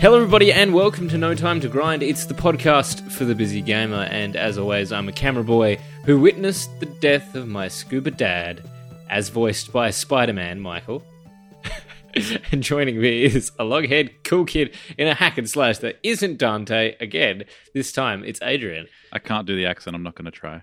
Hello, everybody, and welcome to No Time to Grind. It's the podcast for the busy gamer, and as always, I'm a camera boy who witnessed the death of my scuba dad, as voiced by Spider Man Michael. and joining me is a loghead cool kid in a hack and slash that isn't Dante. Again, this time it's Adrian. I can't do the accent. I'm not going to try.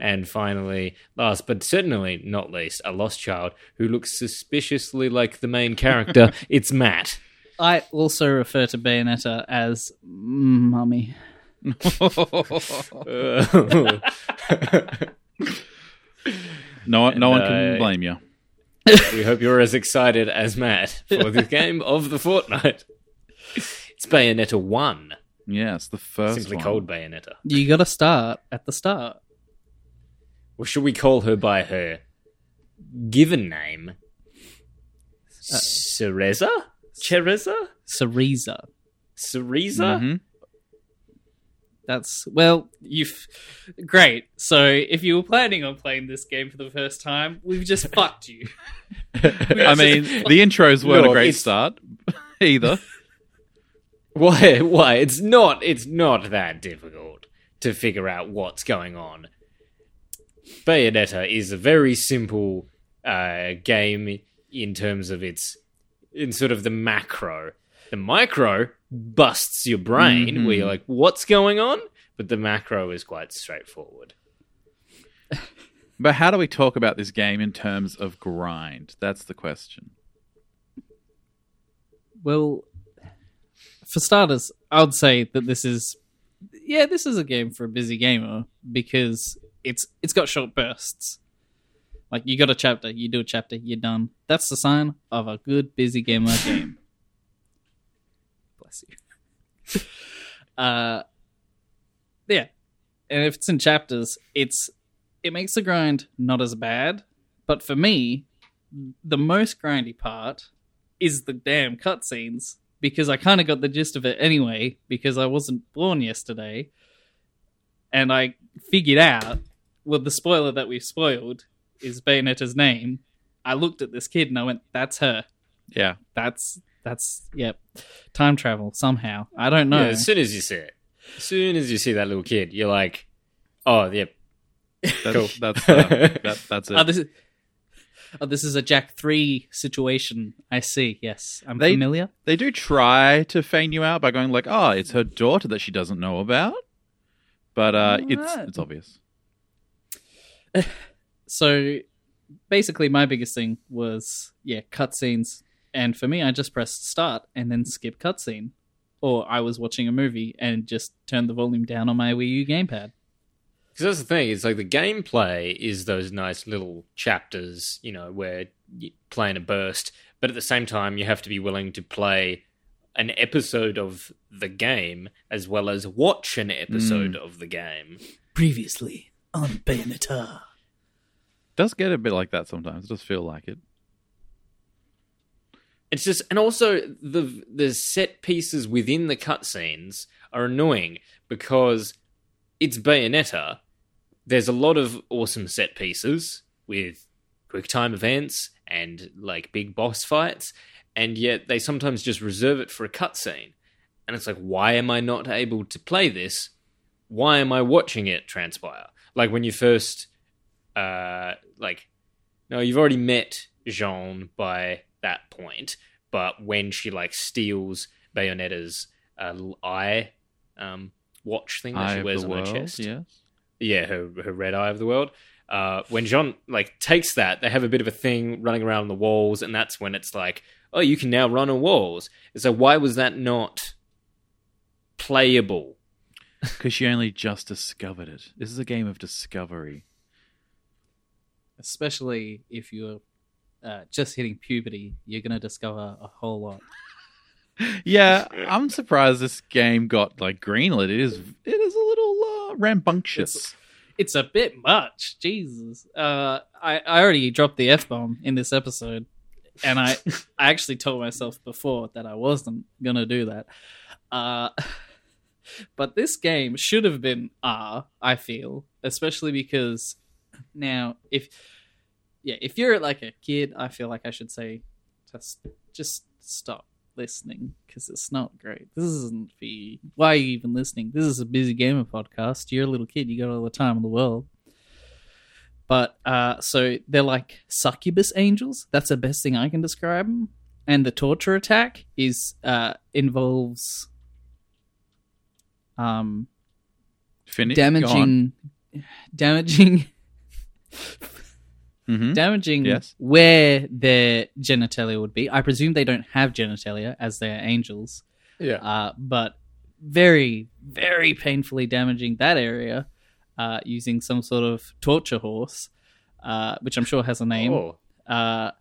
And finally, last but certainly not least, a lost child who looks suspiciously like the main character. it's Matt. I also refer to Bayonetta as mummy. No one, no one can uh, blame you. we hope you're as excited as Matt for the game of the fortnight. It's Bayonetta 1, Yeah, it's the first simply one. called Bayonetta. You got to start at the start. Or should we call her by her given name? Cereza? Cereza? Cereza. Cereza? Mhm. That's well, you've great. So if you were planning on playing this game for the first time, we've just fucked you. I mean, the intros weren't Look, a great it's- start either. Why? Why? It's not. It's not that difficult to figure out what's going on. Bayonetta is a very simple uh, game in terms of its in sort of the macro. The micro busts your brain mm-hmm. where you're like, "What's going on?" But the macro is quite straightforward. But how do we talk about this game in terms of grind? That's the question. Well, for starters, I would say that this is yeah, this is a game for a busy gamer because it's it's got short bursts. Like you got a chapter, you do a chapter, you're done. That's the sign of a good busy gamer game. Bless you. uh yeah. And if it's in chapters, it's it makes the grind not as bad. But for me, the most grindy part is the damn cutscenes because I kind of got the gist of it anyway because I wasn't born yesterday, and I figured out well the spoiler that we've spoiled is Bayonetta's name. I looked at this kid and I went, "That's her. Yeah. That's that's yep, time travel somehow. I don't know. Yeah, as soon as you see it, as soon as you see that little kid, you're like, "Oh, yep, That's, Cool. that's, uh, that, that's it. Oh, this is oh, this is a Jak three situation. I see. Yes, I'm They- familiar. they do try to feign you out by going like, "Oh, it's her daughter that she doesn't know about," but uh, it's Alright. it's obvious. so basically my biggest thing was yeah cutscenes and for me i just pressed start and then skip cutscene or i was watching a movie and just turned the volume down on my wii u gamepad Because that's the thing. It's like the gameplay is those nice little chapters, you know, where you play in a burst, but at the same time, you have to be willing to play an episode of the game as well as watch an episode mm. of the game. previously on bayonetta It does get a bit like that sometimes. It does feel like it. It's just, and also the the set pieces within the cutscenes are annoying because it's Bayonetta. There's a lot of awesome set pieces with quick time events and like big boss fights, and yet they sometimes just reserve it for a cutscene. And it's like, why am I not able to play this? Why am I watching it transpire? Like when you first, uh, like, no, you've already met Jean by that point, but when she like steals Bayonetta's uh, eye um, watch thing that Eye she wears on world, her chest, yes. yeah, her her red eye of the world. Uh, when Jean like takes that, they have a bit of a thing running around on the walls, and that's when it's like, oh, you can now run on walls. So why was that not playable? Because she only just discovered it. This is a game of discovery. Especially if you're uh, just hitting puberty you're gonna discover a whole lot Yeah, I'm surprised this game got like greenlit. It is it is a little uh, rambunctious. it's a bit much jesus uh, I, I already dropped the f-bomb in this episode and I, I actually told myself before that i wasn't gonna do that uh, but this game should have been r i feel especially because now if yeah if you're like a kid i feel like i should say just just stop listening because it's not great. This isn't for you. Why are you even listening? This is a busy gamer podcast. You're a little kid. You got all the time in the world. But uh, so they're like succubus angels. That's the best thing I can describe them. And the torture attack is uh, involves um, Finish. damaging, damaging hmm damaging Yes. where their genitalia would be. I presume they don't have genitalia as they're angels, Yeah. uh, but very, very painfully damaging that area uh, using some sort of torture horse, uh, which I'm sure has a name. Oh. Uh,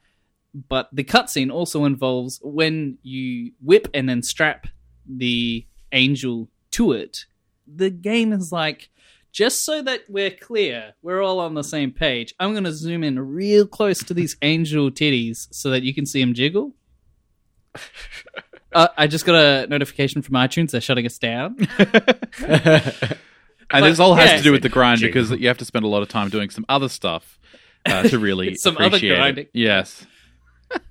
but the cutscene also involves when you whip and then strap the angel to it. The game is like, just so that we're clear, we're all on the same page. I'm going to zoom in real close to these angel titties so that you can see them jiggle. Uh, I just got a notification from iTunes. They're shutting us down. And this all has yeah. to do with the grind Jingle. because you have to spend a lot of time doing some other stuff uh, to really Some other grinding. it. Yes.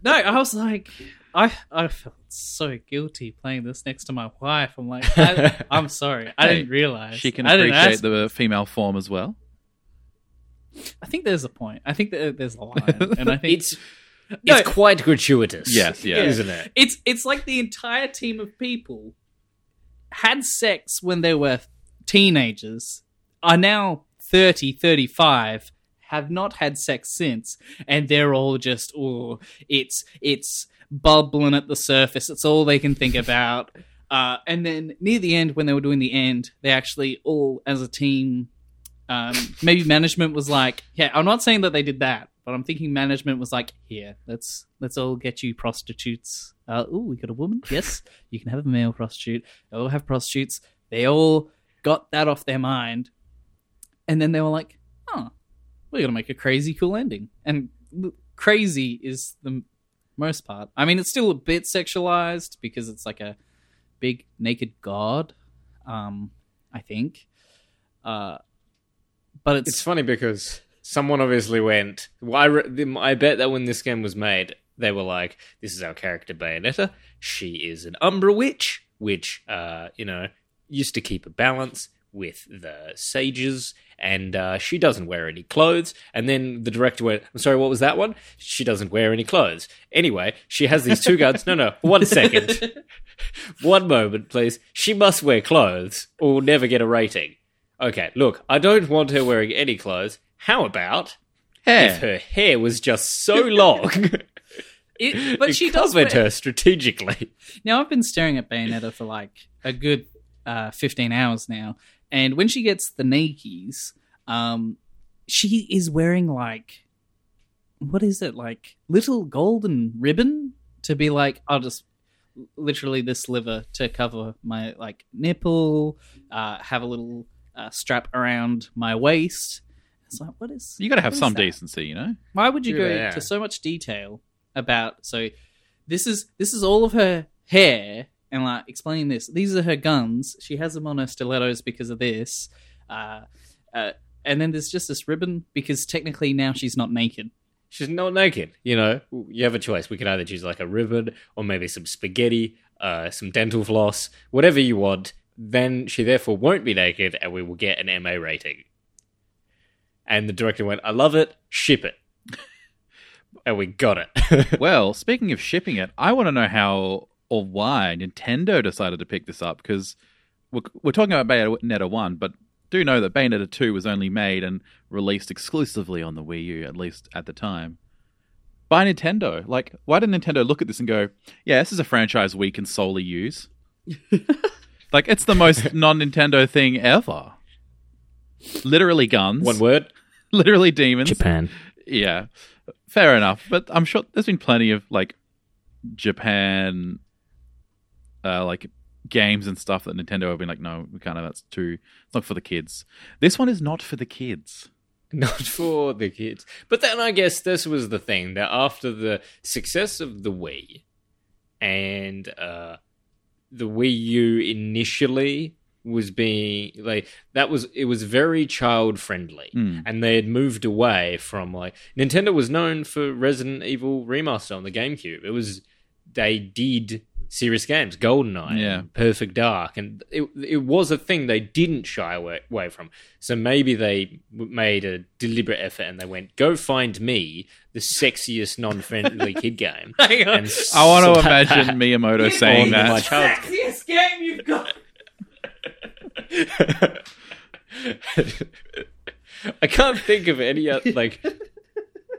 No, I was like, I I felt so guilty playing this next to my wife. I'm like, I, I'm sorry, I didn't realize She can appreciate the female form as well. I think there's a point. I think that there's a line, and I think It's No. it's quite gratuitous. Yes, yeah. Isn't it? it's it's like the entire team of people had sex when they were teenagers are now 30 35 have not had sex since and they're all just oh it's it's bubbling at the surface. It's all they can think about. Uh, and then near the end when they were doing the end they actually all as a team um, maybe management was like yeah i'm not saying that they did that but i'm thinking management was like here let's let's all get you prostitutes. Uh, oh we got a woman? Yes you can have a male prostitute. They all have prostitutes. They all got that off their mind. And then they were like oh we're gonna make a crazy cool ending. And crazy is the most part i mean it's still a bit sexualized because it's like a big naked god um i think uh but it's, It's funny because someone obviously went. Well, I, re- I bet that when this game was made, they were like, "This is our character Bayonetta. She is an Umbra witch, which, uh, you know, used to keep a balance with the sages, and uh, she doesn't wear any clothes." And then the director went, "I'm sorry, what was that one? She doesn't wear any clothes. Anyway, she has these two guns. No, no, one second, one moment, please. She must wear clothes, or we'll never get a rating." Okay, look, I don't want her wearing any clothes. How about if her hair was just so long, it, but it she does covered wear- her strategically? Now I've been staring at Bayonetta for like a good uh, fifteen hours now, and when she gets the Nikes, um, she is wearing like what is it like little golden ribbon to be like I'll just literally this sliver to cover my like nipple, uh, have a little uh, strap around my waist. It's like what is You got to have some decency, you know? Why would you go Yeah. to so much detail about so this is this is all of her hair and like explaining this. These are her guns. She has them on her stilettos because of this. Uh, uh, and then there's just this ribbon because technically now she's not naked. She's not naked. You know, you have a choice. We can either choose like a ribbon or maybe some spaghetti, uh, some dental floss, whatever you want. Then she therefore won't be naked, and we will get an MA rating. And the director went, "I love it. Ship it." and we got it. Well, speaking of shipping it, I want to know how or why Nintendo decided to pick this up because we're, we're talking about Bayonetta 1, but do know that Bayonetta 2 was only made and released exclusively on the Wii U, at least at the time. By Nintendo. Like, why did Nintendo look at this and go, yeah, this is a franchise we can solely use? like, it's the most non Nintendo thing ever. Literally guns. One word: Literally demons. Japan. Yeah, fair enough. But I'm sure there's been plenty of like Japan, uh, like games and stuff that Nintendo have been like, no, we can't have that's too. It's not for the kids. This one is not for the kids. not for the kids. But then I guess this was the thing that after the success of the Wii and uh, the Wii U initially was being like that was it was very child friendly Mm. and they had moved away from like Nintendo was known for Resident Evil remaster on the GameCube it was they did serious games, GoldenEye, Yeah. Perfect Dark, and it it was a thing they didn't shy away, away from. So maybe they made a deliberate effort and they went, "Go find me the sexiest non-friendly kid game." Hang on. And I want to slap imagine Miyamoto saying on my that. child. Sexiest game you've got. I can't think of any other like.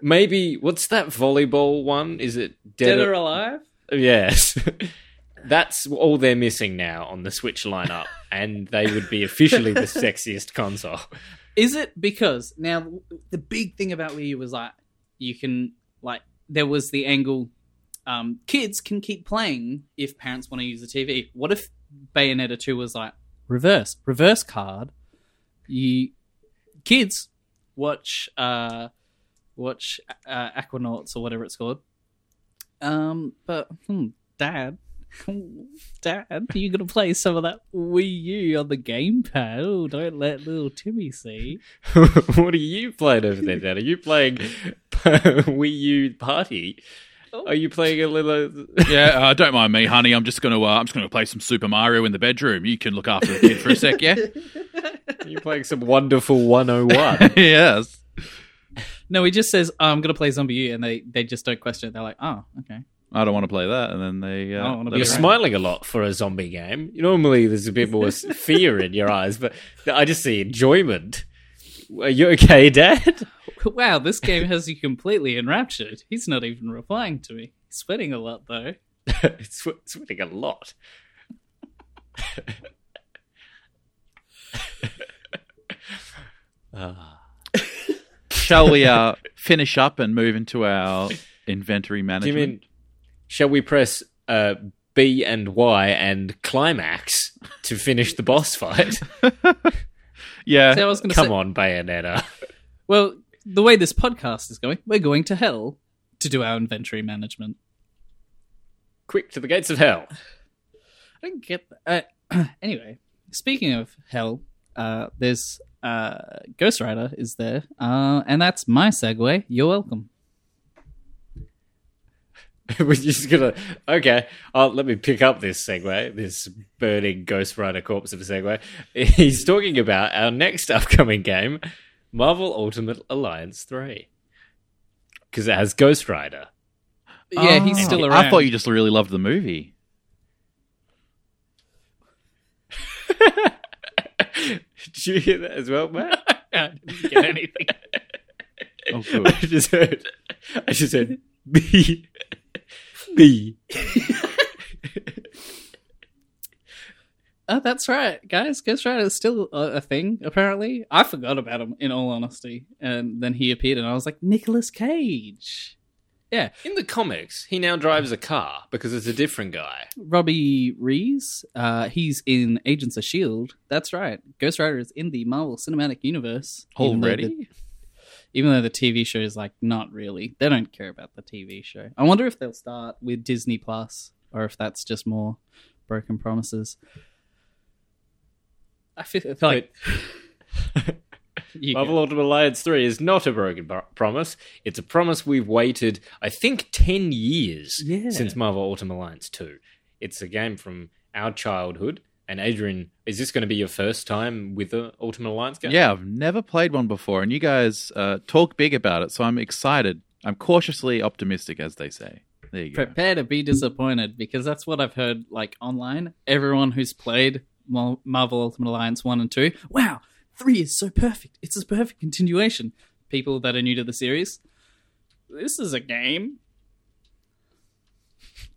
Maybe what's that volleyball one? Is it Dead Dead, or Alive? Yes. That's all they're missing now on the Switch lineup, and they would be officially the sexiest console. Is it because now the big thing about Wii U was like you can like there was the angle um, kids can keep playing if parents want to use the TV. What if Bayonetta two was like reverse reverse card? You kids watch uh, watch uh, Aquanauts or whatever it's called. Um, but hmm, Dad, Dad, are you gonna play some of that Wii U on the gamepad? Oh, don't let little Timmy see. what are you playing over there, Dad? Are you playing Wii U Party? Are you playing a little? Yeah, uh, don't mind me, honey. I'm just gonna uh, I'm just gonna play some Super Mario in the bedroom. You can look after the kid for a sec, yeah? Are you playing some wonderful 101? yes. No, he just says, oh, "I'm gonna play ZombiU," and they they just don't question it. They're like, "Oh, okay." I don't want to play that, and then they. Uh, don't wanna let be You're around. smiling a lot for a zombie game. Normally, there's a bit more fear in your eyes, but I just see enjoyment. Are you okay, Dad? Wow, this game has you completely enraptured. He's not even replying to me. He's sweating a lot though. it's swe- sweating a lot. Ah. Shall we uh, finish up and move into our inventory Do you management? mean, shall we press uh, B and Y and climax to finish the boss fight? yeah. See, I was gonna Come say, on, Bayonetta. well, the way this podcast is going, we're going to hell to do our inventory management. Quick to the gates of hell. I don't get that. Uh, anyway, speaking of hell, uh, there's uh, Ghost Rider is there, uh, and that's my segue. You're welcome. We're just gonna okay. Uh, let me pick up this segue, this burning Ghost Rider corpse of a segue. He's talking about our next upcoming game, Marvel Ultimate Alliance Three, because it has Ghost Rider. Yeah, he's Oh. still around. I thought you just really loved the movie. Did you hear that as well, Matt? I didn't get anything. Oh, I just heard. I just heard B B. Oh, that's right, guys. Ghost Rider is still a, a thing. Apparently, I forgot about him. In all honesty, and then he appeared, and I was like, Nicolas Cage. Yeah, In the comics, he now drives a car because it's a different guy. Robbie Reyes. Uh, he's in Agents of Shield. That's right. Ghost Rider is in the Marvel Cinematic Universe even though Already? the- even though the TV show is like not really. They don't care about the TV show. I wonder if they'll start with Disney Plus or if that's just more broken promises. I feel like you Marvel go. Ultimate Alliance 3 is not a broken pro- promise. It's a promise we've waited, I think, 10 years Yeah. since Marvel Ultimate Alliance 2. It's a game from our childhood. And Adrian, is this going to be your first time with the Ultimate Alliance game? Yeah, I've never played one before, and you guys uh, talk big about it, so I'm excited. I'm cautiously optimistic, as they say. There you go. prepare to be disappointed because that's what I've heard like online. Everyone who's played Marvel Ultimate Alliance 1 and 2, wow, 3 is so perfect. It's a perfect continuation. People that are new to the series, this is a game.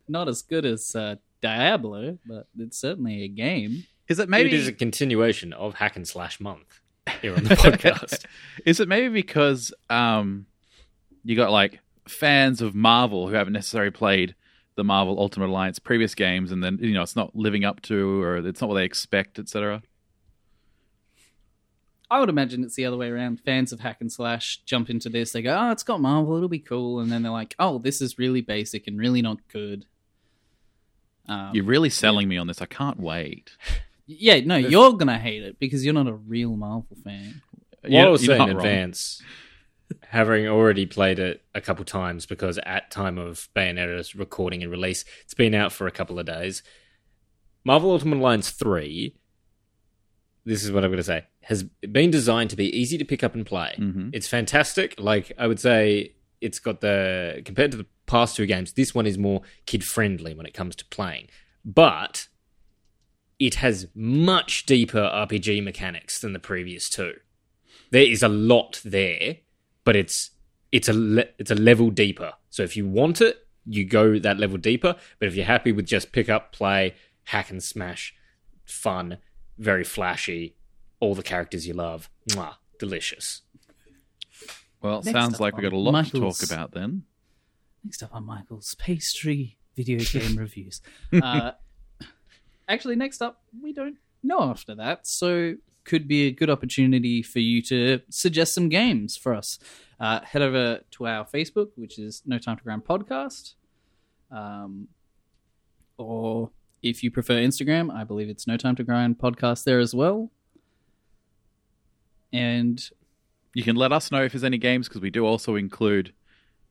Not as good as uh, Diablo, but it's certainly a game. Is it Maybe maybe? it is a continuation of Hack and Slash Month here on the podcast. Is it maybe because um, you got like fans of Marvel who haven't necessarily played the Marvel Ultimate Alliance previous games, and then you know it's not living up to, or it's not what they expect, etc. I would imagine it's the other way around. Fans of Hack and Slash jump into this, they go, oh, it's got Marvel, it'll be cool. And then they're like, oh, this is really basic and really not good. Um, You're really selling me on this. I can't wait. Yeah, no, you're gonna hate it because you're not a real Marvel fan. What You're- I was you're saying in wrong. advance, having already played it a couple times because at time of Bayonetta's recording and release, it's been out for a couple of days. Marvel Ultimate Alliance 3, this is what I'm going to say, has been designed to be easy to pick up and play. Mhm. It's fantastic. Like, I would say it's got the, compared to the past two games, this one is more kid friendly when it comes to playing. But it has much deeper RPG mechanics than the previous two. There is a lot there, but it's it's a le- it's a level deeper. So if you want it, you go that level deeper. But if you're happy with just pick up, play, hack and smash, fun, very flashy, all the characters you love, mwah, delicious. Well, Next sounds like we on got a lot Michael's- to talk about then. Next up on Michael's pastry video game reviews. Uh, actually, next up, we don't know after that, so could be a good opportunity for you to suggest some games for us. Uh, head over to our Facebook, which is No Time to Grind Podcast, um, or if you prefer Instagram, I believe it's No Time to Grind Podcast there as well. And You can let us know if there's any games because we do also include,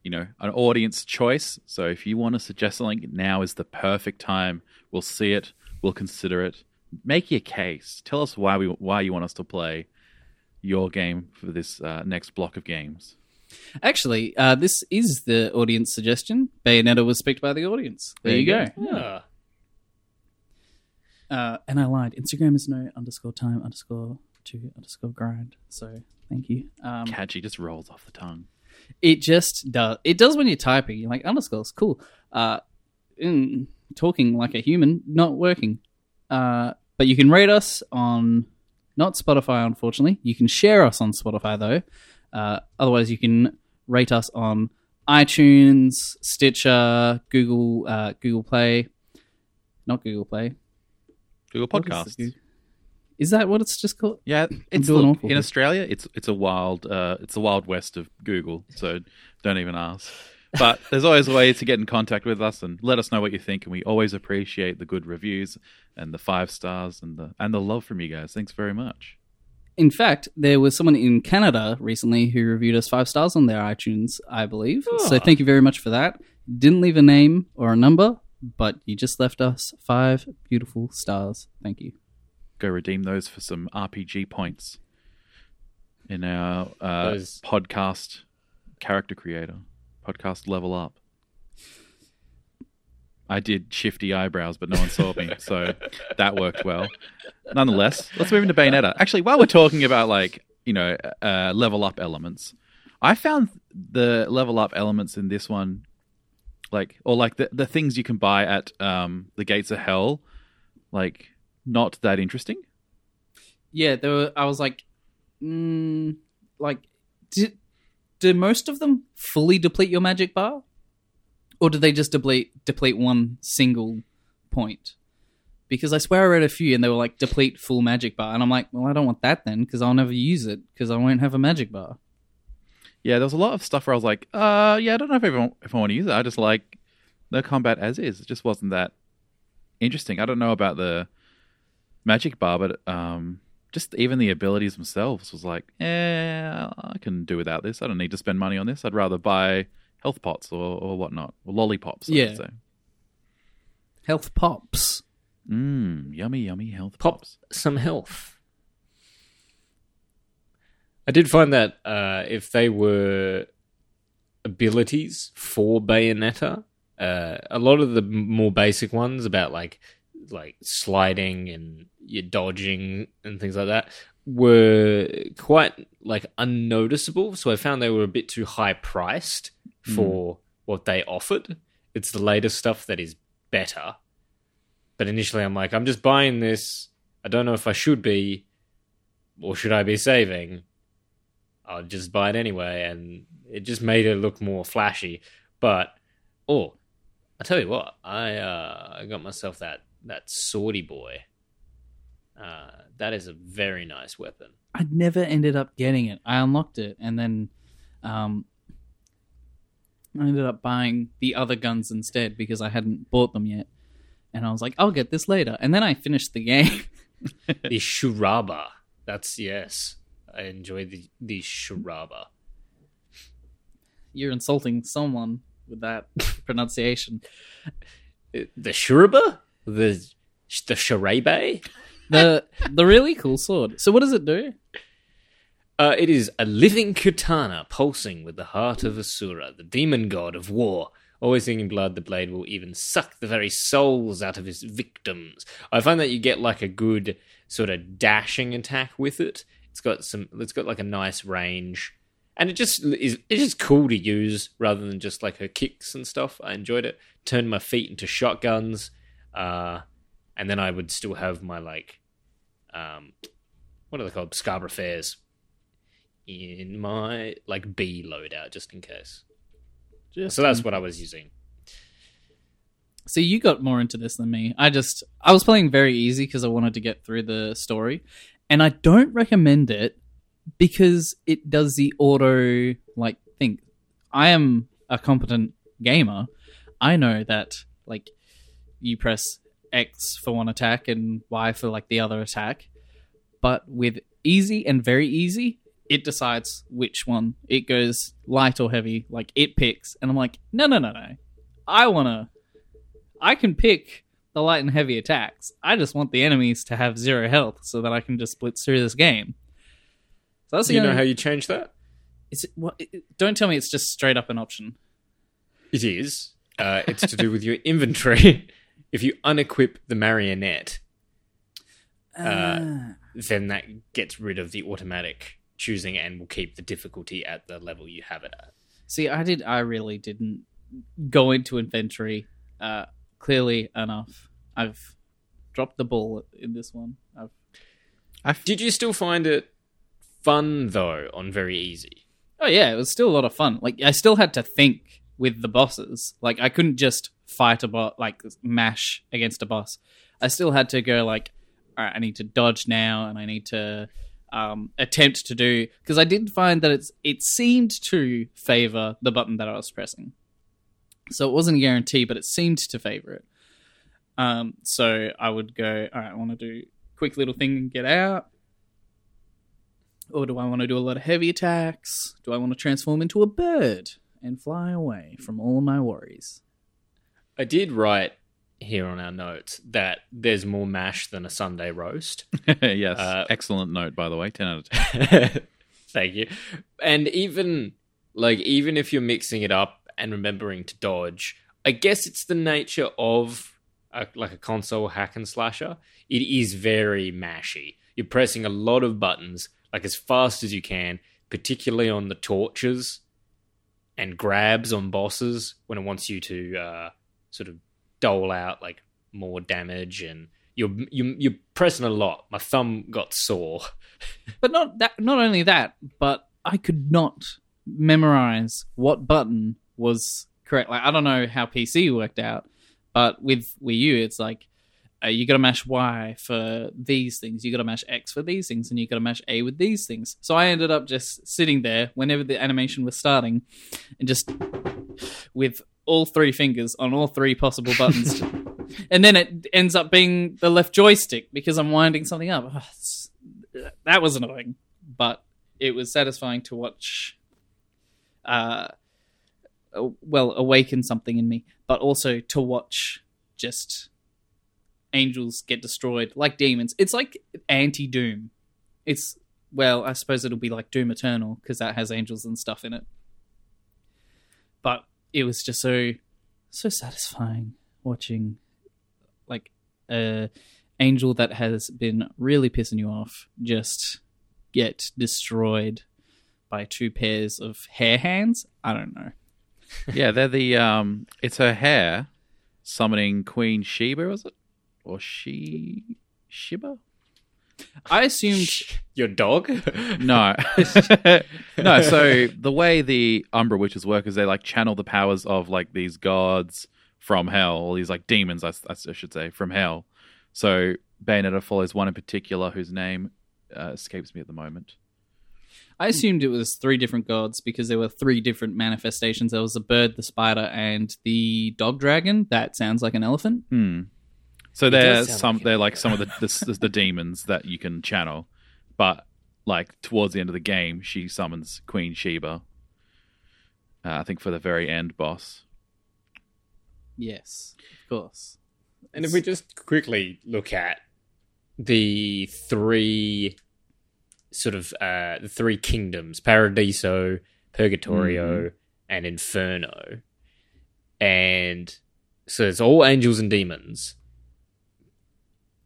you know, an audience choice. So if you want to suggest something, now is the perfect time. We'll see it. We'll consider it. Make your case. Tell us why we why you want us to play your game for this uh, next block of games. actually, uh, this is the audience suggestion. Bayonetta was picked by the audience. There, There you you go. go. Yeah. Uh, and I lied. Instagram is no underscore time underscore to underscore grind. So thank you. Um, Catchy just rolls off the tongue. it just does. It does when you're typing. You're like underscores, cool. Uh, in talking like a human, not working. Uh, but you can rate us on not Spotify, unfortunately. You can share us on Spotify though. Uh, otherwise, you can rate us on iTunes, Stitcher, Google, uh, Google Play, not Google Play. Google Podcasts. Is that what it's just called? Yeah, it's look, in Australia. It's it's a wild uh, it's the wild west of Google. So don't even ask. But there's always a way to get in contact with us and let us know what you think. And we always appreciate the good reviews and the five stars and the and the love from you guys. Thanks very much. In fact, there was someone in Canada recently who reviewed us five stars on their iTunes, I believe. So Ah. thank you very much for that. Didn't leave a name or a number, but you just left us five beautiful stars. Thank you. Go redeem those for some RPG points in our uh, Those- podcast character creator podcast level up. I did shifty eyebrows, but no one saw me, so that worked well. Nonetheless, let's move into Bayonetta. Actually, while we're talking about like you know uh, level up elements, I found the level up elements in this one, like or like the the things you can buy at um, the gates of hell, like not that interesting. Yeah, there were, I was like, mm, like, did, do most of them fully deplete your magic bar? Or do they just deplete deplete one single point? Because I swear I read a few and they were like deplete full magic bar, and I'm like, well, I don't want that then because I'll never use it because I won't have a magic bar. Yeah, there was a lot of stuff where I was like, uh, yeah, I don't know if I want, if I want to use it. I just like the combat as is. It just wasn't that interesting. I don't know about the magic bar, but um, just even the abilities themselves was like, eh, I can do without this. I don't need to spend money on this. I'd rather buy health pots or, or whatnot, or lollipops. I Yeah. Health pops. Mmm, yummy, yummy health Pop pops. some health. I did find that uh, if they were abilities for Bayonetta, uh, a lot of the more basic ones about like like sliding and your dodging and things like that were quite like unnoticeable. So I found they were a bit too high priced for what they offered. It's the latest stuff that is better. But initially, I'm like, I'm just buying this. I don't know if I should be, or should I be saving. I'll just buy it anyway, and it just made it look more flashy. But oh, I tell you what, I uh, I got myself that that swordy boy. Uh, that is a very nice weapon. I never ended up getting it. I unlocked it and then um, I ended up buying the other guns instead because I hadn't bought them yet. And I was like, I'll get this later. And then I finished the game. the Shuraba. That's yes. I enjoy the the Shuraba. you're insulting someone with that pronunciation. The Shuriba? The the Shirabe? The the really cool sword. So what does it do? Uh, it is a living katana pulsing with the heart of Asura, the demon god of war. Always thinking blood, the blade will even suck the very souls out of his victims. I find that you get like a good sort of dashing attack with it. It's got some. It's got like a nice range, and it just is. It's just cool to use rather than just like her kicks and stuff. I enjoyed it. Turned my feet into shotguns, uh, and then I would still have my like, um, what are they called? Scarborough Fairs in my like B loadout just in case. Just So that's what I was using. So you got more into this than me. I just I was playing very easy because I wanted to get through the story, and I don't recommend it because it does the auto like thing. I am a competent gamer. I know that like you press X for one attack and Y for like the other attack, but with easy and very easy, it decides which one. It goes light or heavy. Like it picks, and I'm like, no, no, no, no. I wanna I can pick the light and heavy attacks. I just want the enemies to have zero health so that I can just blitz through this game. So that's you know how you change that? Is it, what, it- don't tell me it's just straight up an option. It is. Uh, it's to do with your inventory. if you unequip the marionette, Uh, then that gets rid of the automatic choosing and will keep the difficulty at the level you have it at. See, I did. I really didn't go into inventory uh, clearly enough. I've dropped the ball in this one. I've, Did you still find it fun though on very easy? oh yeah, it was still a lot of fun. Like I still had to think with the bosses. Like I couldn't just fight a bot, like mash against a boss. I still had to go like, all right, I need to dodge now, and I need to um, attempt to do because I did find that it's it seemed to favor the button that I was pressing. So it wasn't a guarantee, but it seemed to favor it. Um, so I would go, all right, I want to do quick little thing and get out. Or do I want to do a lot of heavy attacks? Do I want to transform into a bird and fly away from all my worries? I did write here on our notes that there's more mash than a Sunday roast. yes, Uh, excellent note by the way. Ten out of ten. Thank you. And even like even if you're mixing it up and remembering to dodge, I guess it's the nature of a, like a console hack and slasher. It is very mashy. You're pressing a lot of buttons like as fast as you can, particularly on the torches and grabs on bosses when it wants you to uh, sort of dole out like more damage and you're you, you're pressing a lot. My thumb got sore. But not that. Not only that, but I could not memorize what button was correct. Like I don't know how PC worked out, but with Wii U, it's like uh, you got to mash Y for these things, you got to mash X for these things, and you got to mash A with these things. So I ended up just sitting there whenever the animation was starting, and just with all three fingers on all three possible buttons. and then it ends up being the left joystick because I'm winding something up. That was annoying, but it was satisfying to watch. Uh, uh, well, awaken something in me, but also to watch just angels get destroyed like demons. It's like anti Doom. It's well, I suppose it'll be like Doom Eternal because that has angels and stuff in it. But it was just so so satisfying watching like a angel that has been really pissing you off just get destroyed by two pairs of hair hands. I don't know. yeah, they're the um. It's her hair summoning Queen Sheba, was it? Or she Shiba? I assumed Your dog? No, no. So the way the Umbra witches work is they like channel the powers of like these gods from hell, or these like demons, I, I should say, from hell. So Bayonetta follows one in particular whose name uh, escapes me at the moment. I assumed it was three different gods because there were three different manifestations. There was the bird, the spider, and the dog dragon. That sounds like an elephant. Hmm. So they're some like they're like some of the, the the demons that you can channel, but like towards the end of the game, she summons Queen Sheba. Uh, I think for the very end boss. Yes, of course. And if we just quickly look at the three sort of uh, the three kingdoms, Paradiso, Purgatorio, and Inferno, and so it's all angels and demons.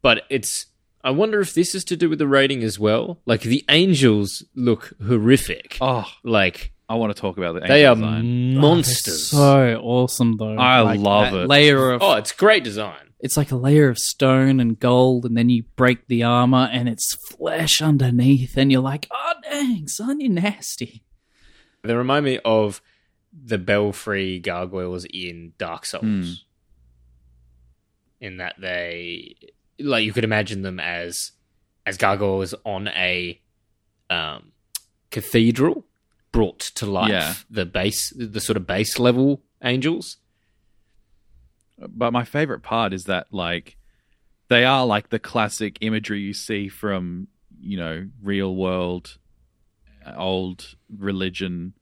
But it's I wonder if this is to do with the rating as well. Like the angels look horrific. Oh, Like I want to talk about the they are design. monsters. So awesome though. I love that it. Layer of oh, it's great design. it's like a layer of stone and gold, and then you break the armor, and it's flesh underneath, and you're like, oh dang, son, you're nasty. They remind me of the Belfry gargoyles in Dark Souls. Hmm. In that they like you could imagine them as as gargoyles on a um cathedral brought to life. Yeah. The base the sort of base level angels. But my favorite part is that like they are like the classic imagery you see from you know real world uh, old religion.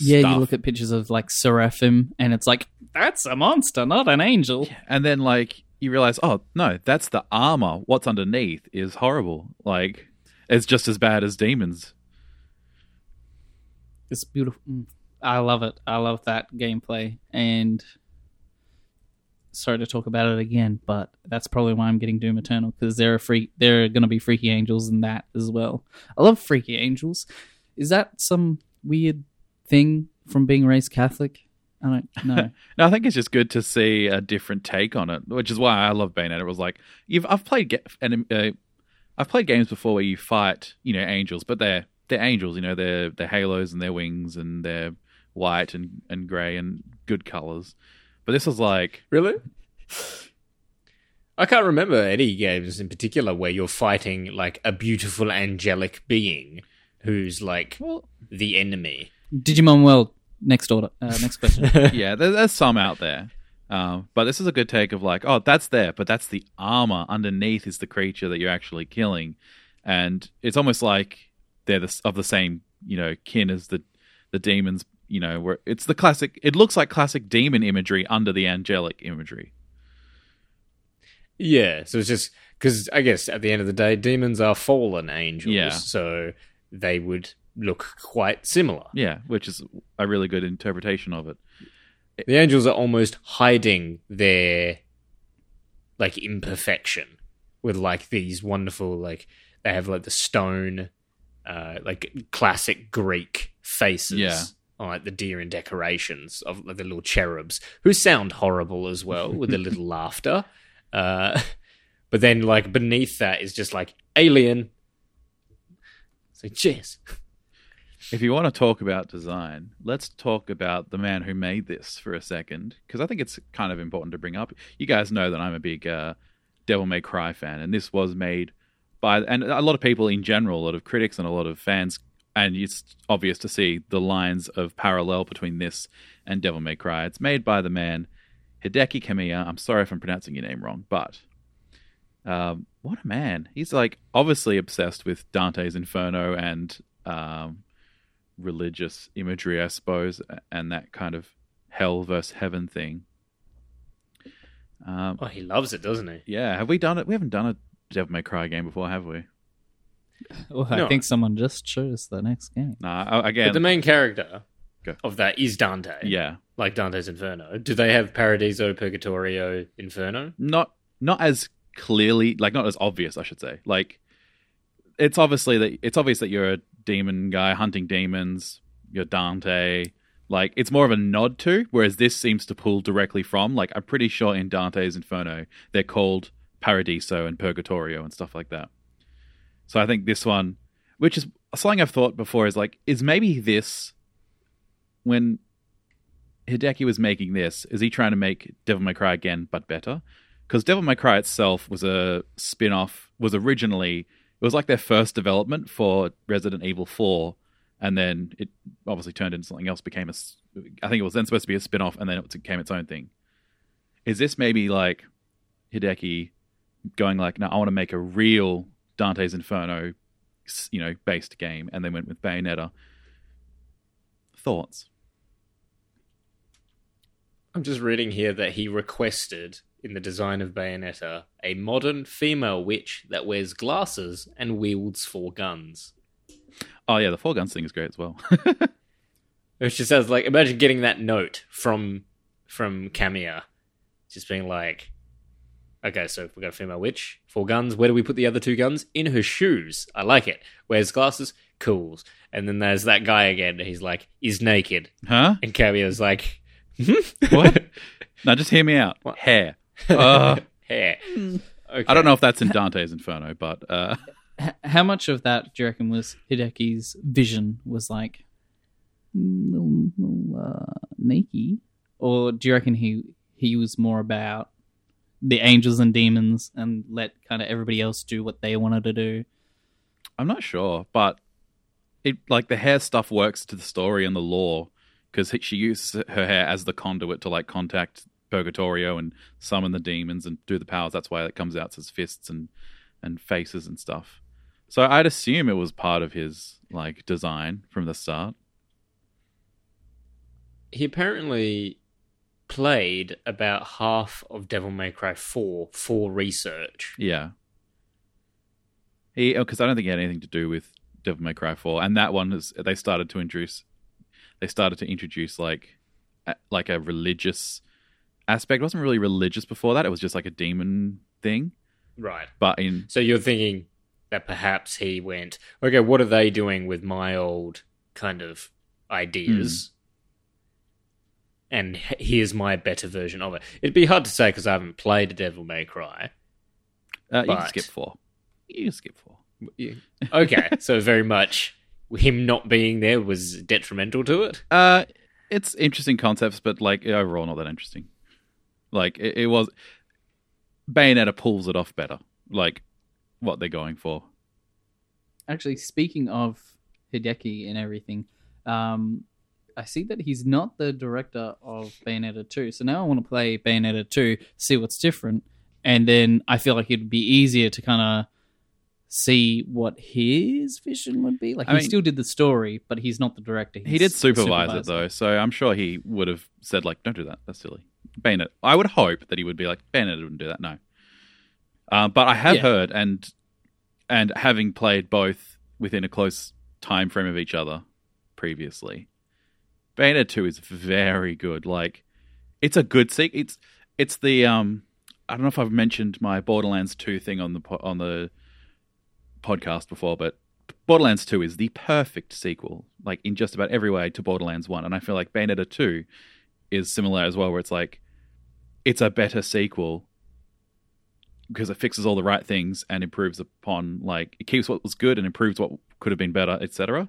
Yeah, stuff. you look at pictures of like Seraphim, and it's like that's a monster, not an angel. and then like you realize, oh no, that's the armor. What's underneath is horrible. Like it's just as bad as demons. It's beautiful. Mm. I love it. I love that gameplay. And sorry to talk about it again, but that's probably why I'm getting Doom Eternal because there are free. There are going to be freaky angels in that as well. I love freaky angels. Is that some weird thing from being raised Catholic? I don't know. No, I think it's just good to see a different take on it, which is why I love Bayonetta. It was like you've I've played ga- and uh, I've played games before where you fight, you know, angels, but they're they're angels, you know, they're they're halos and their wings and they're white and and grey and good colors. But this was like Really? I can't remember any games in particular where you're fighting like a beautiful angelic being who's like well, the enemy. Digimon World. Next order. Uh, next question. yeah, there, there's some out there. Um, but this is a good take of like, oh, that's there, but that's the armor underneath is the creature that you're actually killing, and it's almost like they're the, of the same, you know, kin as the the demons. You know, where it's the classic. It looks like classic demon imagery under the angelic imagery. Yeah, so it's just because I guess at the end of the day, demons are fallen angels, Yeah. so they would look quite similar. Yeah, which is a really good interpretation of it. The angels are almost hiding their like imperfection with like these wonderful like they have like the stone uh like classic Greek faces Yeah. on like the deer and decorations of like, the little cherubs who sound horrible as well with a little laughter. Uh but then like beneath that is just like alien. So cheers. If you want to talk about design, let's talk about the man who made this for a second, because I think it's kind of important to bring up. You guys know that I'm a big uh, Devil May Cry fan, and this was made by, and a lot of people in general, a lot of critics and a lot of fans, and it's obvious to see the lines of parallel between this and Devil May Cry. It's made by the man Hideki Kamiya. I'm sorry if I'm pronouncing your name wrong, but um, what a man! He's like obviously obsessed with Dante's Inferno and um, religious imagery, I suppose, and that kind of hell versus heaven thing. Um, Oh, he loves it, doesn't he? yeah, have we done it? We haven't done a Devil May Cry game before, have we? well, I No. think someone just chose the next game. Nah, again, But the main character Go. of that is Dante. yeah, like Dante's Inferno. Do they have Paradiso, Purgatorio, Inferno? not not as clearly, like not as obvious, I should say. Like it's obviously that it's obvious that you're a demon guy hunting demons. You're Dante. Like it's more of a nod to, whereas this seems to pull directly from. Like I'm pretty sure in Dante's Inferno they're called Paradiso and Purgatorio and stuff like that. So I think this one, which is something I've thought before, is like is maybe this when Hideki was making this, is he trying to make Devil May Cry again but better? Because Devil May Cry itself was a spin-off, was originally it was like their first development for Resident Evil 4 and then it obviously turned into something else became a I think it was then supposed to be a spin-off and then it became its own thing. Is this maybe like Hideki going like, no, I want to make a real Dante's Inferno, you know, based game, and then went with Bayonetta. Thoughts? I'm just reading here that he requested in the design of Bayonetta a modern female witch that wears glasses and wields four guns. Oh yeah, the four guns thing is great as well. Which just sounds like imagine getting that note from from Kamiya, just being like, "Okay, so we got a female witch, four guns. Where do we put the other two guns? In her shoes. I like it. Wears glasses, cools. And then there's that guy again. He's like, is naked, huh? and Kamiya's like, hmm? What? No, just hear me out. What? Hair. Uh, hair. Okay. I don't know if that's in Dante's Inferno, but uh, H- how much of that do you reckon was Hideki's vision was like little, little uh, naked, or do you reckon he he was more about the angels and demons and let kind of everybody else do what they wanted to do? I'm not sure. But it like the hair stuff works to the story and the lore because she uses her hair as the conduit to like contact Purgatorio and summon the demons and do the powers. That's why it comes out as fists and and faces and stuff. So I'd assume it was part of his like design from the start. he apparently played about half of Devil May Cry 4 for research. Yeah. He oh, because I don't think he had anything to do with Devil May Cry 4, and that one is they started to introduce they started to introduce like like a religious aspect. It wasn't really religious before that. It was just like a demon thing. Right. But in So you're thinking that perhaps he went, okay, what are they doing with my old kind of ideas? And here's my better version of it. It'd be hard to say because I haven't played Devil May Cry. uh, you can skip four. You can skip four. Okay, so very much him not being there was detrimental to it. Uh, it's interesting concepts, but like overall not that interesting. Like it, it was, Bayonetta pulls it off better. Like what they're going for. Actually, speaking of Hideki and everything, um, I see that he's not the director of Bayonetta 2. So now I want to play Bayonetta 2, see what's different, and then I feel like it'd be easier to kind of see what his vision would be. Like I he mean- still did the story, but he's not the director. he did supervise it though, so I'm sure he would have said like, "Don't do that. That's silly." Bayonetta. I would hope that he would be like, "Bayonetta wouldn't do that." No. Um, but I have Yeah. heard and and having played both within a close time frame of each other previously, Bayonetta two is very good. Like, it's a good seek. It's it's the um. I don't know if I've mentioned my Borderlands two thing on the po- on the podcast before, but Borderlands 2 is the perfect sequel, like in just about every way to Borderlands 1. And I feel like Bayonetta 2 is similar as well, where it's like, it's a better sequel because it fixes all the right things and improves upon, like, it keeps what was good and improves what could have been better, etc.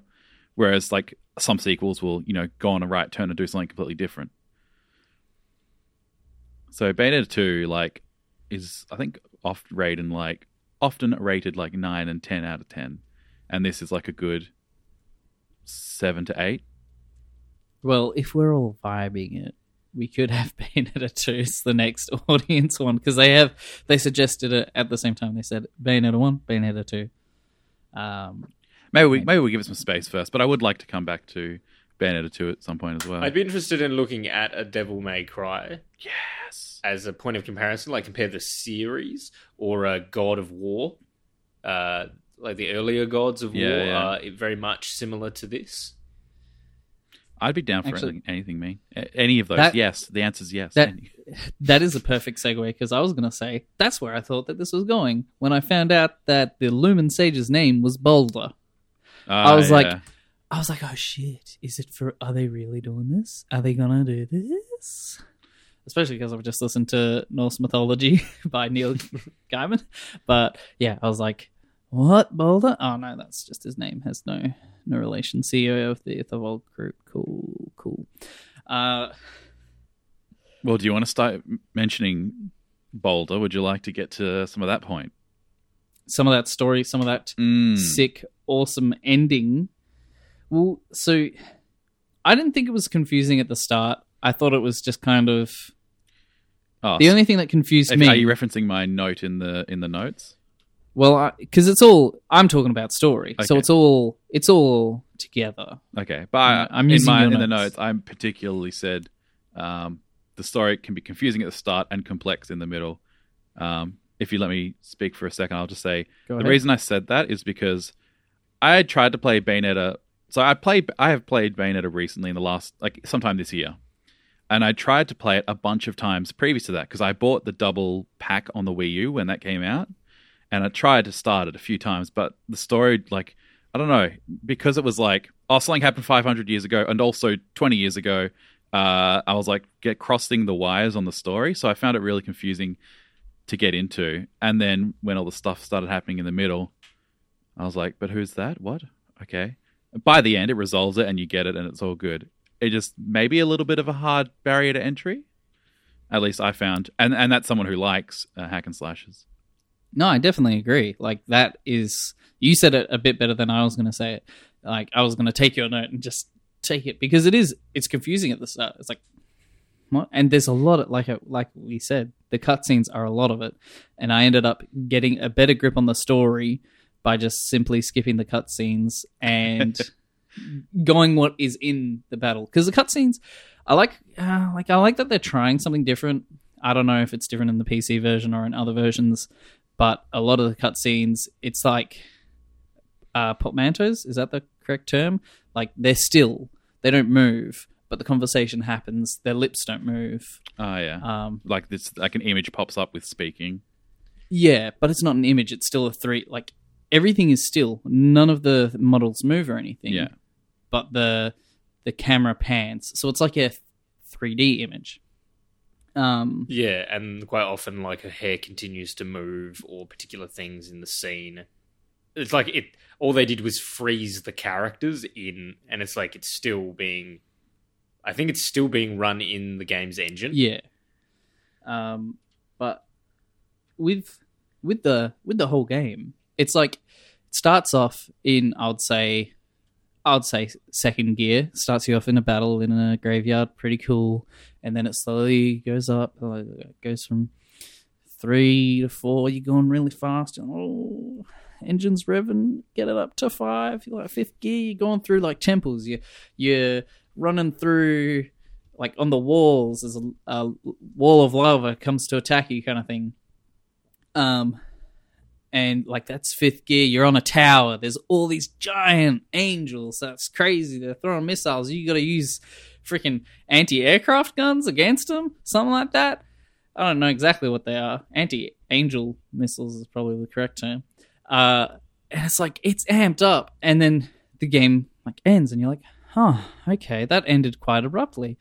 Whereas, like, some sequels will, you know, go on a right turn and do something completely different. So Bayonetta 2, like, is, I think, oft rated, like, often rated like 9 and 10 out of 10 and this is like a good seven to eight. Well, if we're all vibing it, we could have Bayonetta 2 as the next audience one because they have they suggested it at the same time. They said Bayonetta 1, Bayonetta 2. Um, Maybe we Maybe. maybe we give it some space first, but I would like to come back to Bayonetta two at some point as well. I'd be interested in looking at a Devil May Cry yes. as a point of comparison, like compare the series or a God of War. Uh, like the earlier gods of Yeah, war yeah. are very much similar to this. I'd be down for Actually- anything, anything, me. Any of those? That- yes. The answer is yes. that- Any- that is a perfect segue because I was going to say that's where I thought that this was going when I found out that the Lumen Sage's name was Balder. Ah, was like- I was like, oh shit, is it for, are they really doing this? Are they going to do this? Especially because I've just listened to Norse mythology by Neil Gaiman. But yeah, I was like, what, Balder? Oh no, that's just his name. Has no no relation. CEO of the Ithavoll Group. Cool. Uh, Well, do you want to start mentioning Balder? Would you like to get to some of that point? some of that story, some of that Mm. sick, awesome ending. Well, so I didn't think it was confusing at the start. I thought it was just kind of Oh, the only thing that confused if- me. are you referencing my note in the in the notes? Well, because it's all I'm talking about story, so it's all it's all together. Okay, but I, I'm in my in the notes. I particularly said um, the story can be confusing at the start and complex in the middle. Um, if you let me speak for a second, I'll just say the reason I said that is because I tried to play Bayonetta. So I played, I have played Bayonetta recently in the last, like sometime this year, and I tried to play it a bunch of times previous to that because I bought the double pack on the Wii U when that came out, and I tried to start it a few times, but the story, like, I don't know, because it was like, oh, something happened 500 years ago, and also 20 years ago, uh, I was like, get crossing the wires on the story, so I found it really confusing to get into. And then when all the stuff started happening in the middle, I was like, but who's that? What? Okay. By the end, it resolves it and you get it and it's all good. It just maybe a little bit of a hard barrier to entry. At least I found, and and that's someone who likes uh, hack and slashes. No, I definitely agree. Like that is you said it a bit better than I was going to say it. Like I was going to take your note and just take it because it is it's confusing at the start. It's like what? And there's a lot of like like we said, the cutscenes are a lot of it, and I ended up getting a better grip on the story by just simply skipping the cutscenes and going what is in the battle because the cutscenes I like uh, like I like that they're trying something different. I don't know if it's different in the PC version or in other versions, but a lot of the cutscenes, it's like uh, portmanteaus. Is that the correct term? Like they're still, they don't move, but the conversation happens. Their lips don't move. Oh yeah, Um, like this, like an image pops up with speaking. yeah, but it's not an image. It's still a three. Like everything is still. None of the models move or anything. Yeah, but the the camera pans, so it's like a 3D image. Um, Yeah, and quite often, like her hair continues to move, or particular things in the scene. It's like it. All they did was freeze the characters in, and it's like it's still being. I think it's still being run in the game's engine. Yeah. Um, but with with the with the whole game, it's like it starts off in I would say I would say second gear. Starts you off in a battle in a graveyard, pretty cool, and then it slowly goes up. it goes from three to four. You're going really fast. Oh, engines revving. Get it up to five. You're like fifth gear. You're going through like temples. You you're running through like on the walls there's a, a wall of lava comes to attack you kind of thing um and like that's fifth gear. You're on a tower. There's all these giant angels. That's crazy. They're throwing missiles. You gotta use freaking anti-aircraft guns against them something like that? I don't know exactly what they are. Anti-angel missiles is probably the correct term. Uh and it's like it's amped up. And then the game like ends and you're like huh, okay, that ended quite abruptly.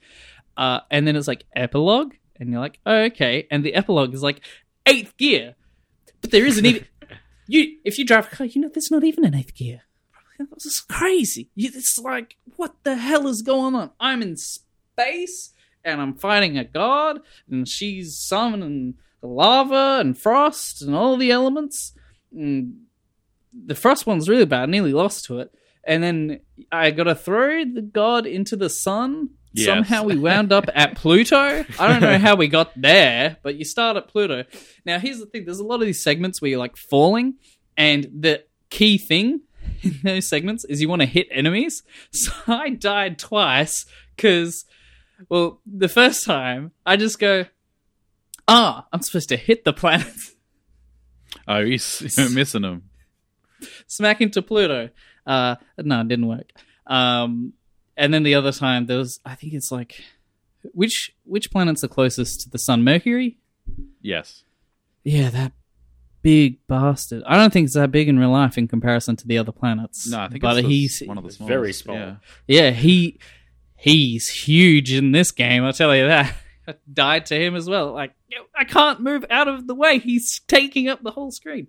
Uh, and then it's like epilogue, and you're like, oh, okay. And the epilogue is like eighth gear, but there isn't even you. If you drive a car, you know there's not even an eighth gear. This is crazy. It's like what the hell is going on? I'm in space and I'm fighting a god, and she's summoning lava and frost and all the elements. And the frost one's really bad. I nearly lost to it. And then I got to throw the god into the sun. Yes. Somehow we wound up at Pluto. I don't know how we got there, but you start at Pluto. Now, here's the thing there's a lot of these segments where you're like falling, and the key thing in those segments is you want to hit enemies. So I died twice because, well, the first time I just go, ah, I'm supposed to hit the planet. Oh, you're you're missing them. smack into Pluto. Uh, no, it didn't work. Um, and then the other time there was, I think it's like, which which planet's the closest to the sun? Mercury. Yes. Yeah, that big bastard. I don't think it's that big in real life in comparison to the other planets. No, I think but it's the- he's one of the smallest. very small. Yeah. yeah he he's huge in this game. I'll tell you that. I died to him as well. Like I can't move out of the way. He's taking up the whole screen.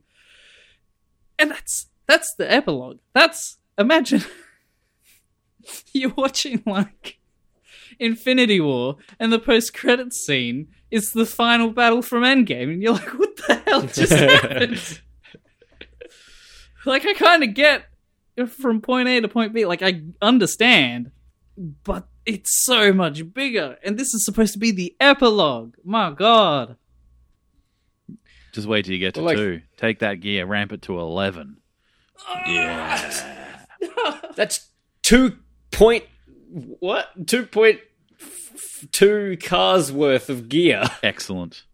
And that's that's the epilogue. That's imagine you're watching like Infinity War and the post credits scene is the final battle from Endgame and you're like, what the hell just happened? like I kinda get from point A to point B. Like I understand, but it's so much bigger. And this is supposed to be the epilogue. My god. Just wait till you get to Well, like- two. Take that gear, ramp it to eleven. Yeah. That's two point what? Two point f- two cars worth of gear. Excellent.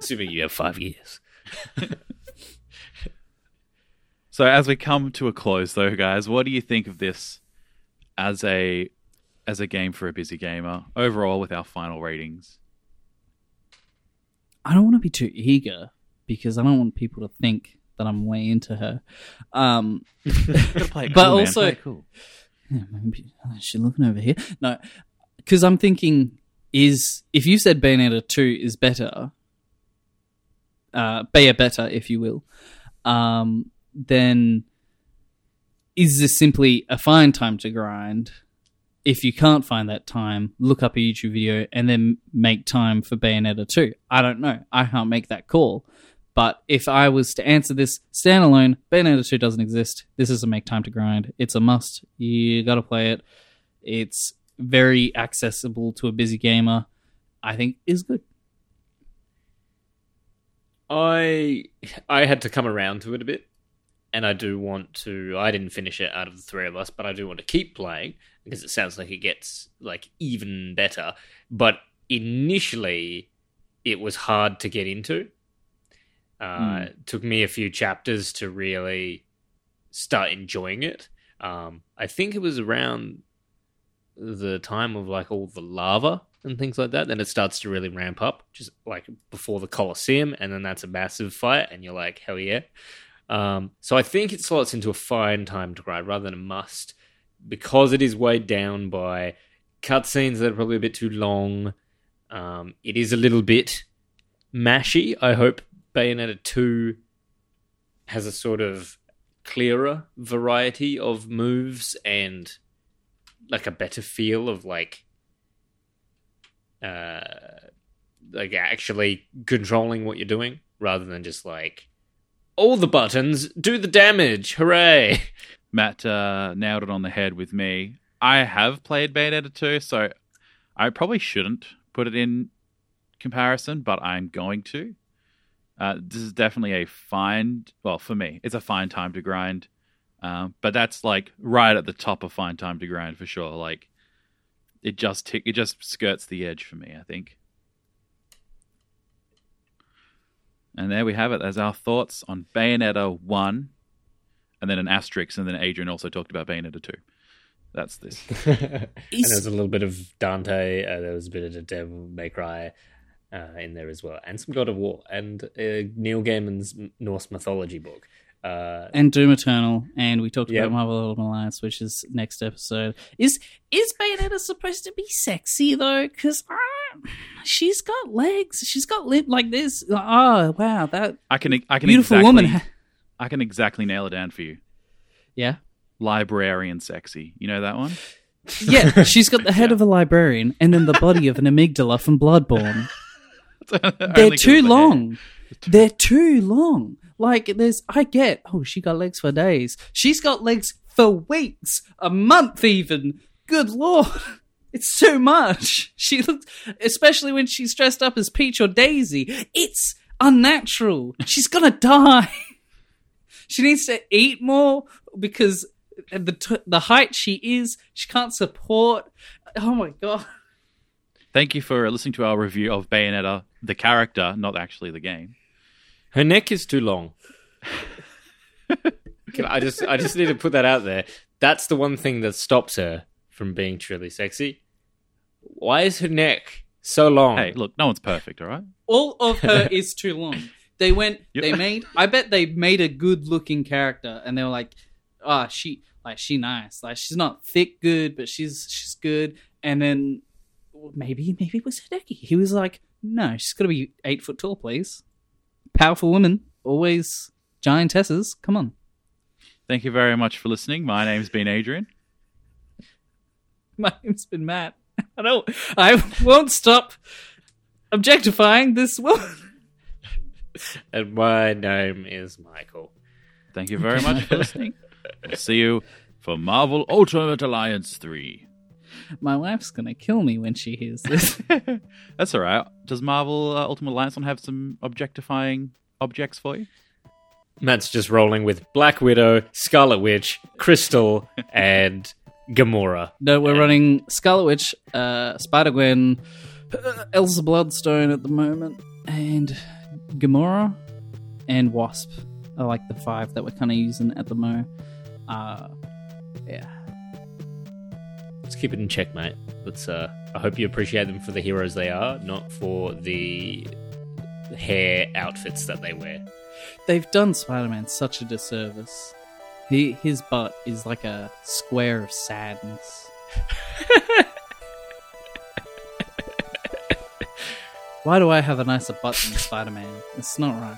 Assuming you have five years. So as we come to a close, though, guys, what do you think of this as a as a game for a busy gamer overall with our final ratings? I don't want to be too eager because I don't want people to think that I'm way into her. Um, But cool, also- cool. yeah, maybe is she looking over here? No, because I'm thinking is if you said Bayonetta two is better, uh, Bayer better, if you will, um, then is this simply a fine time to grind? If you can't find that time, look up a YouTube video and then make time for Bayonetta 2. I don't know. I can't make that call. But if I was to answer this standalone, Bayonetta 2 doesn't exist. This is a make time to grind. It's a must. You gotta play it. It's very accessible to a busy gamer. I think is good. I I had to come around to it a bit, and I do want to. I didn't finish it out of the three of us, but I do want to keep playing because it sounds like it gets like even better. But initially, it was hard to get into. Uh, It took me a few chapters to really start enjoying it. Um, I think it was around the time of like all the lava and things like that, then it starts to really ramp up, just like before the Colosseum, and then that's a massive fight, and you're like, hell yeah. Um, so I think it slots into a fine time to grind rather than a must, because it is weighed down by cutscenes that are probably a bit too long. Um, it is a little bit mashy. I hope Bayonetta 2 has a sort of clearer variety of moves and like a better feel of like uh like actually controlling what you're doing rather than just like all the buttons do the damage hooray Matt uh, nailed it on the head with me. I have played Bayonetta 2, so I probably shouldn't put it in comparison, but I'm going to. Uh, this is definitely a fine, well, for me, it's a fine time to grind. Um, but that's like right at the top of fine time to grind for sure. Like it just tick, it just skirts the edge for me. I think. And there we have it as our thoughts on Bayonetta one, and then an asterisk, and then Adrian also talked about Bayonetta two. That's this. and there was a little bit of Dante. Uh, there was a bit of the Devil May Cry uh, in there as well, and some God of War, and uh, Neil Gaiman's Norse mythology book. Uh, and Doom Eternal, and we talked Yep. about Marvel Ultimate Alliance, which is next episode. Is is Bayonetta supposed to be sexy though? Because she's got legs, she's got lip like this. Oh wow, that I can I can beautiful exactly, woman. I can exactly nail it down for you. yeah, Librarian sexy. You know that one? yeah. She's got the head of a librarian and then the body of an amygdala from Bloodborne. They're too long. They're too long. Like there's, I get. Oh, she got legs for days. She's got legs for weeks, a month, even. Good lord, it's too much. She looks, especially when she's dressed up as Peach or Daisy. It's unnatural. She's gonna die. She needs to eat more because the t- the height she is, she can't support. Oh my god. Thank you for listening to our review of Bayonetta, the character, not actually the game. her neck is too long. Can I just I just need to put that out there. That's the one thing that stops her from being truly sexy. Why is her neck so long? Hey, look, no one's perfect, all right? all of her is too long. They went. Yep. They made. I bet they made a good-looking character, and they were like, "Ah, she like she nice. Like she's not thick, good, but she's she's good." And then maybe maybe it was Hideki. He was like, "No, she's got to be eight foot tall, please. Powerful women, always giantesses. Come on." Thank you very much for listening. My name's been Adrian. My name's been Matt. I don't. I won't stop objectifying this woman. And my name is Michael. Thank you very much for listening. We'll see you for Marvel Ultimate Alliance 3. My wife's gonna kill me when she hears this. That's all right. Does Marvel uh, Ultimate Alliance one have some objectifying objects for you? Matt's just rolling with Black Widow, Scarlet Witch, Crystal, and Gamora. No, we're running Scarlet Witch, uh, Spider Gwen, uh, Elsa Bloodstone at the moment, and Gamora and Wasp are like the five that we're kind of using at the moment. Uh, yeah. Keep it in check, mate. Let's. Uh, I hope you appreciate them for the heroes they are, not for the hair outfits that they wear. They've done Spider Man such a disservice. He, his butt is like a square of sadness. Why do I have a nicer butt than Spider Man? It's not right.